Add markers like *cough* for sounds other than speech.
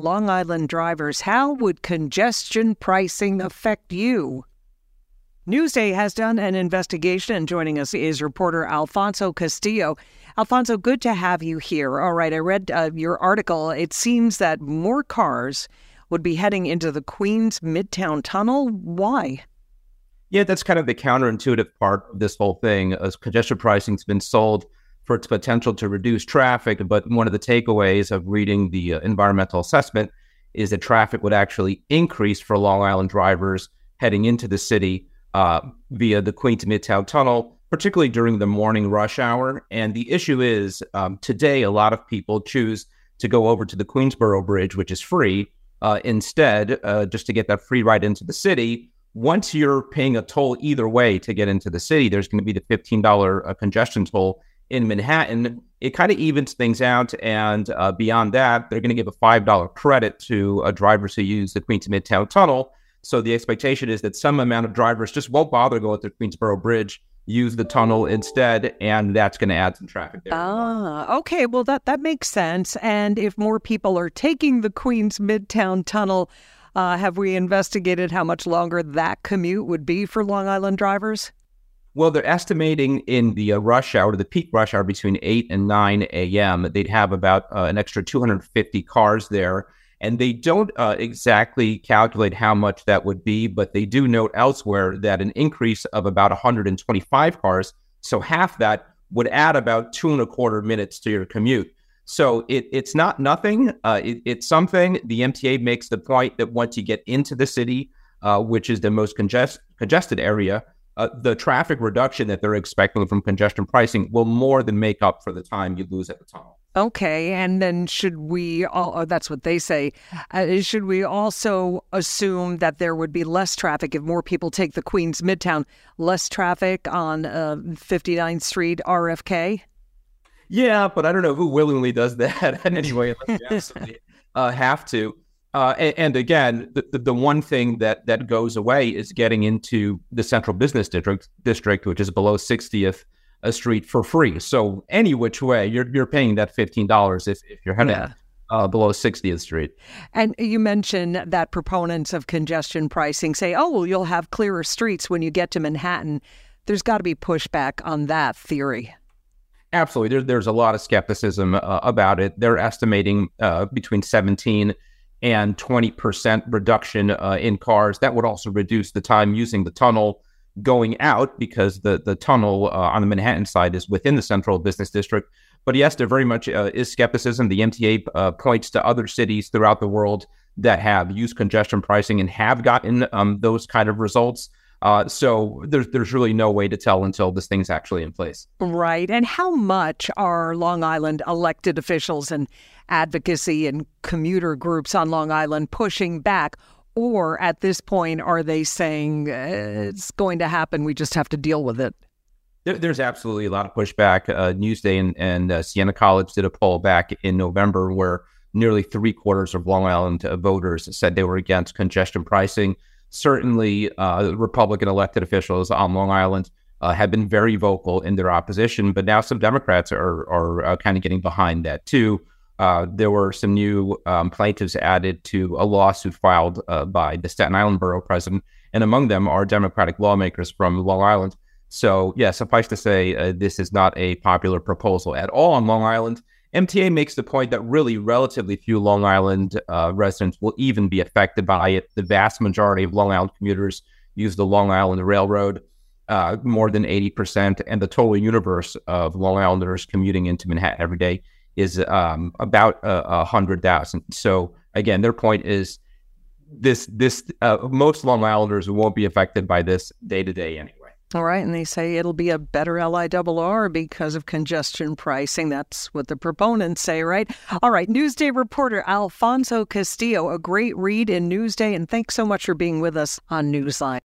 Long Island drivers, how would congestion pricing affect you? Newsday has done an investigation, and joining us is reporter Alfonso Castillo. Alfonso, good to have you here. All right, I read uh, your article. It seems that more cars would be heading into the Queens Midtown Tunnel. Why? Yeah, that's kind of the counterintuitive part of this whole thing. As congestion pricing's been sold for its potential to reduce traffic, but one of the takeaways of reading the uh, environmental assessment is that traffic would actually increase for Long Island drivers heading into the city uh, via the Queens Midtown Tunnel, particularly during the morning rush hour. And the issue is um, today, a lot of people choose to go over to the Queensboro Bridge, which is free, uh, instead, uh, just to get that free ride into the city. Once you're paying a toll either way to get into the city, there's going to be the $15 uh, congestion toll in Manhattan. It kind of evens things out. And uh, beyond that, they're going to give a $5 credit to uh, drivers who use the Queens Midtown Tunnel so the expectation is that some amount of drivers just won't bother going through Queensboro Bridge, use the tunnel instead, and that's going to add some traffic there. Ah, okay. Well, that that makes sense. And if more people are taking the Queens Midtown Tunnel, uh, have we investigated how much longer that commute would be for Long Island drivers? Well, they're estimating in the uh, rush hour, the peak rush hour between 8 and 9 a.m., they'd have about uh, an extra 250 cars there. And they don't uh, exactly calculate how much that would be, but they do note elsewhere that an increase of about 125 cars, so half that, would add about two and a quarter minutes to your commute. So it, it's not nothing. Uh, it, it's something. The MTA makes the point that once you get into the city, uh, which is the most congest- congested area, uh, the traffic reduction that they're expecting from congestion pricing will more than make up for the time you lose at the tunnel. Okay, and then should we? All, oh, that's what they say. Uh, should we also assume that there would be less traffic if more people take the Queens Midtown? Less traffic on uh, 59th Street RFK. Yeah, but I don't know who willingly does that *laughs* anyway, unless you absolutely uh, have to. Uh, and, and, again, the, the, the one thing that that goes away is getting into the central business district, district which is below 60th street for free. So any which way, you're you're paying that fifteen dollars if, if you're heading yeah. uh, below 60th Street. And you mentioned that proponents of congestion pricing say, "Oh, well, you'll have clearer streets when you get to Manhattan." There's got to be pushback on that theory. Absolutely, there, there's a lot of skepticism uh, about it. They're estimating uh, between 17 and 20 percent reduction uh, in cars. That would also reduce the time using the tunnel going out because the the tunnel uh, on the Manhattan side is within the central business district. But yes, there very much uh, is skepticism. The MTA uh, points to other cities throughout the world that have used congestion pricing and have gotten um, those kind of results. Uh, so there's there's really no way to tell until this thing's actually in place. Right. And how much are Long Island elected officials and advocacy and commuter groups on Long Island pushing back or at this point, are they saying uh, it's going to happen? We just have to deal with it? There, there's absolutely a lot of pushback. Uh, Newsday and, and uh, Siena College did a poll back in November where nearly three quarters of Long Island voters said they were against congestion pricing. Certainly, uh, Republican elected officials on Long Island uh, have been very vocal in their opposition, but now some Democrats are, are kind of getting behind that too. Uh, there were some new um, plaintiffs added to a lawsuit filed uh, by the Staten Island Borough president, and among them are Democratic lawmakers from Long Island. So, yeah, suffice to say, uh, this is not a popular proposal at all on Long Island. MTA makes the point that really relatively few Long Island uh, residents will even be affected by it. The vast majority of Long Island commuters use the Long Island Railroad. Uh, more than 80%, and the total universe of Long Islanders commuting into Manhattan every day is um, about hundred thousand. So again, their point is this this uh, most Long Islanders won't be affected by this day to day anyway. All right, and they say it'll be a better LIRR because of congestion pricing. That's what the proponents say, right? All right, Newsday reporter Alfonso Castillo, a great read in Newsday, and thanks so much for being with us on Newsline.